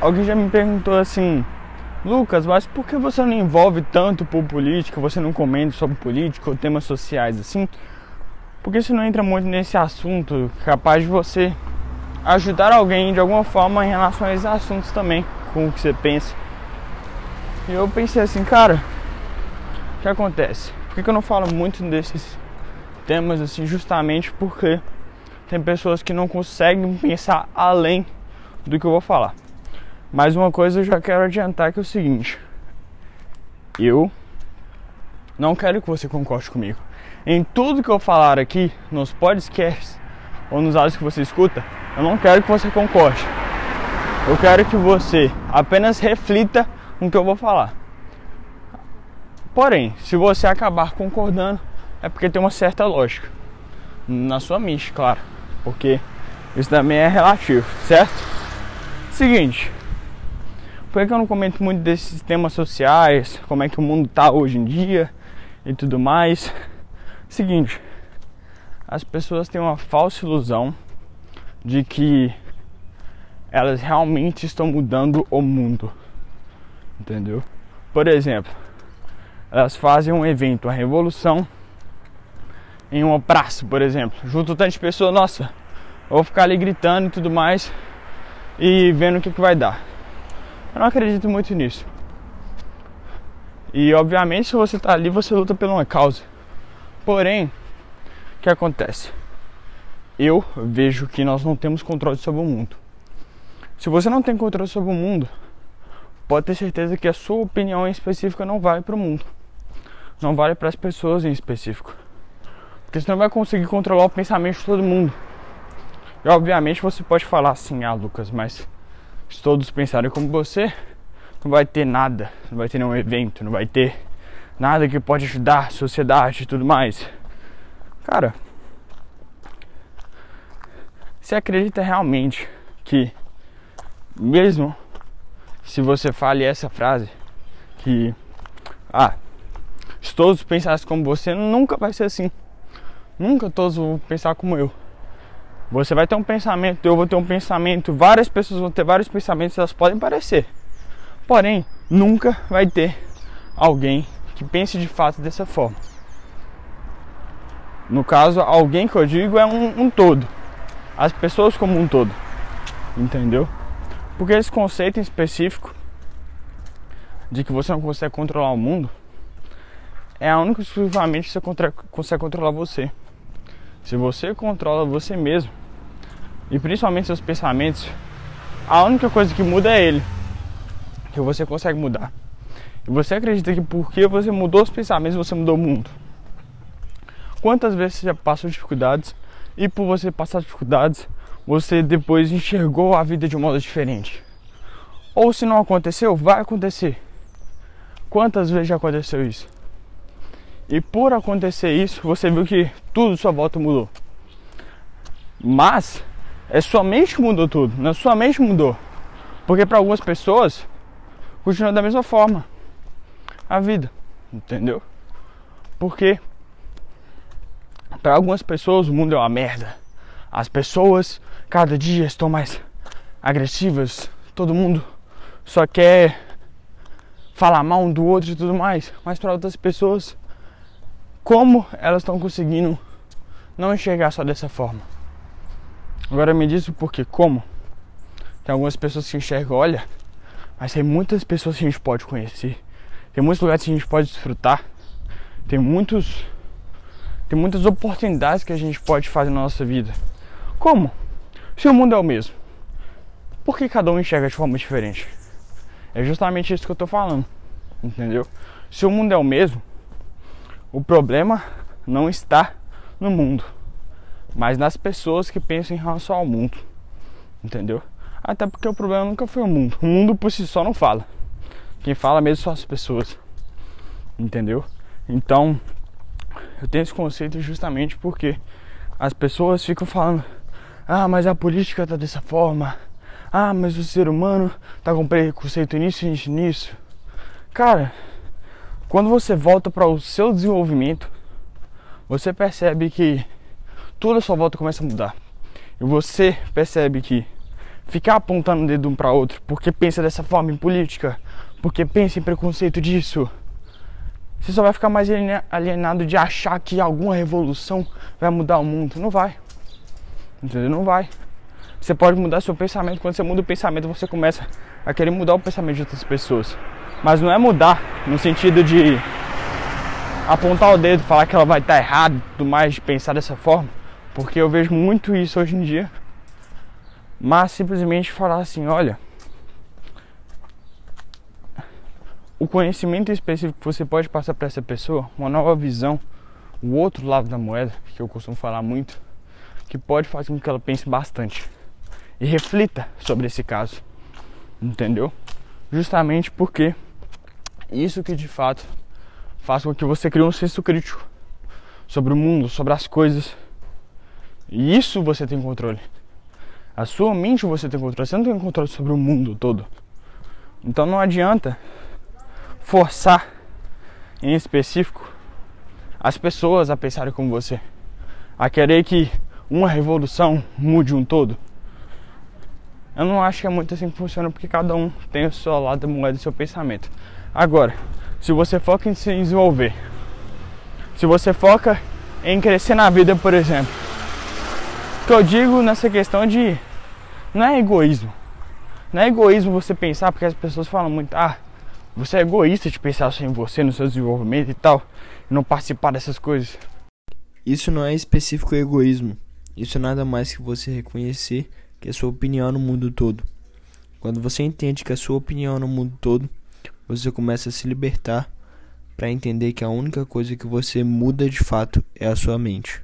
alguém já me perguntou assim, Lucas, mas por que você não envolve tanto por política, você não comenta sobre política ou temas sociais assim? Porque você não entra muito nesse assunto capaz de você ajudar alguém de alguma forma em relação a esses assuntos também, com o que você pensa. E eu pensei assim, cara, o que acontece? Por que, que eu não falo muito desses temas assim, justamente porque tem pessoas que não conseguem pensar além do que eu vou falar. Mas uma coisa eu já quero adiantar que é o seguinte: eu não quero que você concorde comigo. Em tudo que eu falar aqui, nos podcasts ou nos áudios que você escuta, eu não quero que você concorde. Eu quero que você apenas reflita no que eu vou falar. Porém, se você acabar concordando, é porque tem uma certa lógica. Na sua mente, claro. Porque isso também é relativo, certo? Seguinte. Por que eu não comento muito desses temas sociais? Como é que o mundo tá hoje em dia e tudo mais? Seguinte. As pessoas têm uma falsa ilusão de que elas realmente estão mudando o mundo. Entendeu? Por exemplo, elas fazem um evento, uma revolução em uma praça, por exemplo. Junto tantas pessoas, nossa, vou ficar ali gritando e tudo mais e vendo o que, que vai dar. Eu não acredito muito nisso. E obviamente se você está ali, você luta por uma causa. Porém, o que acontece? Eu vejo que nós não temos controle sobre o mundo. Se você não tem controle sobre o mundo, pode ter certeza que a sua opinião em específica não vale para o mundo. Não vale para as pessoas em específico. Porque você não vai conseguir controlar o pensamento de todo mundo. E obviamente você pode falar assim, ah Lucas, mas se todos pensarem como você, não vai ter nada, não vai ter nenhum evento, não vai ter nada que pode ajudar a sociedade e tudo mais. Cara, você acredita realmente que mesmo se você fale essa frase que ah, se todos pensassem como você, nunca vai ser assim. Nunca todos vão pensar como eu. Você vai ter um pensamento, eu vou ter um pensamento, várias pessoas vão ter vários pensamentos, elas podem parecer. Porém, nunca vai ter alguém que pense de fato dessa forma. No caso, alguém que eu digo é um, um todo. As pessoas como um todo. Entendeu? Porque esse conceito em específico de que você não consegue controlar o mundo é a única exclusivamente que você consegue controlar você. Se você controla você mesmo e principalmente seus pensamentos, a única coisa que muda é ele. Que você consegue mudar. E você acredita que porque você mudou os pensamentos, você mudou o mundo? Quantas vezes você já passou dificuldades e por você passar dificuldades, você depois enxergou a vida de um modo diferente? Ou se não aconteceu, vai acontecer. Quantas vezes já aconteceu isso? E por acontecer isso, você viu que tudo sua volta mudou. Mas é sua mente que mudou tudo, não é sua mente mudou. Porque para algumas pessoas continua da mesma forma a vida, entendeu? Porque para algumas pessoas o mundo é uma merda. As pessoas cada dia estão mais agressivas, todo mundo só quer falar mal um do outro e tudo mais. Mas para outras pessoas como elas estão conseguindo não enxergar só dessa forma. Agora me diz o porquê, como? Tem algumas pessoas que enxergam, olha, mas tem muitas pessoas que a gente pode conhecer. Tem muitos lugares que a gente pode desfrutar. Tem muitos tem muitas oportunidades que a gente pode fazer na nossa vida. Como? Se o mundo é o mesmo. Por que cada um enxerga de forma diferente? É justamente isso que eu tô falando. Entendeu? Se o mundo é o mesmo, o problema não está no mundo, mas nas pessoas que pensam em relação ao mundo. Entendeu? Até porque o problema nunca foi o mundo. O mundo por si só não fala. Quem fala mesmo são as pessoas. Entendeu? Então, eu tenho esse conceito justamente porque as pessoas ficam falando: "Ah, mas a política tá dessa forma. Ah, mas o ser humano tá com preconceito nisso e nisso". Cara, quando você volta para o seu desenvolvimento, você percebe que tudo à sua volta começa a mudar. E você percebe que ficar apontando o dedo um para outro, porque pensa dessa forma em política, porque pensa em preconceito disso. Você só vai ficar mais alienado de achar que alguma revolução vai mudar o mundo. Não vai. Entendeu? Não vai. Você pode mudar seu pensamento. Quando você muda o pensamento, você começa a querer mudar o pensamento de outras pessoas. Mas não é mudar no sentido de apontar o dedo, falar que ela vai estar errada e tudo mais, de pensar dessa forma. Porque eu vejo muito isso hoje em dia. Mas simplesmente falar assim, olha. O conhecimento específico que você pode passar para essa pessoa, uma nova visão, o outro lado da moeda, que eu costumo falar muito, que pode fazer com que ela pense bastante e reflita sobre esse caso. Entendeu? Justamente porque isso que de fato faz com que você crie um senso crítico sobre o mundo, sobre as coisas. E isso você tem controle. A sua mente você tem controle, você não tem controle sobre o mundo todo. Então não adianta forçar em específico as pessoas a pensarem como você, a querer que uma revolução mude um todo. Eu não acho que é muito assim que funciona porque cada um tem o seu lado da moeda e seu pensamento. Agora, se você foca em se desenvolver, se você foca em crescer na vida, por exemplo, o que eu digo nessa questão de não é egoísmo. Não é egoísmo você pensar, porque as pessoas falam muito, ah, você é egoísta de pensar só em você, no seu desenvolvimento e tal, e não participar dessas coisas. Isso não é específico egoísmo. Isso é nada mais que você reconhecer que a sua opinião no mundo todo. Quando você entende que a sua opinião no mundo todo, você começa a se libertar para entender que a única coisa que você muda de fato é a sua mente.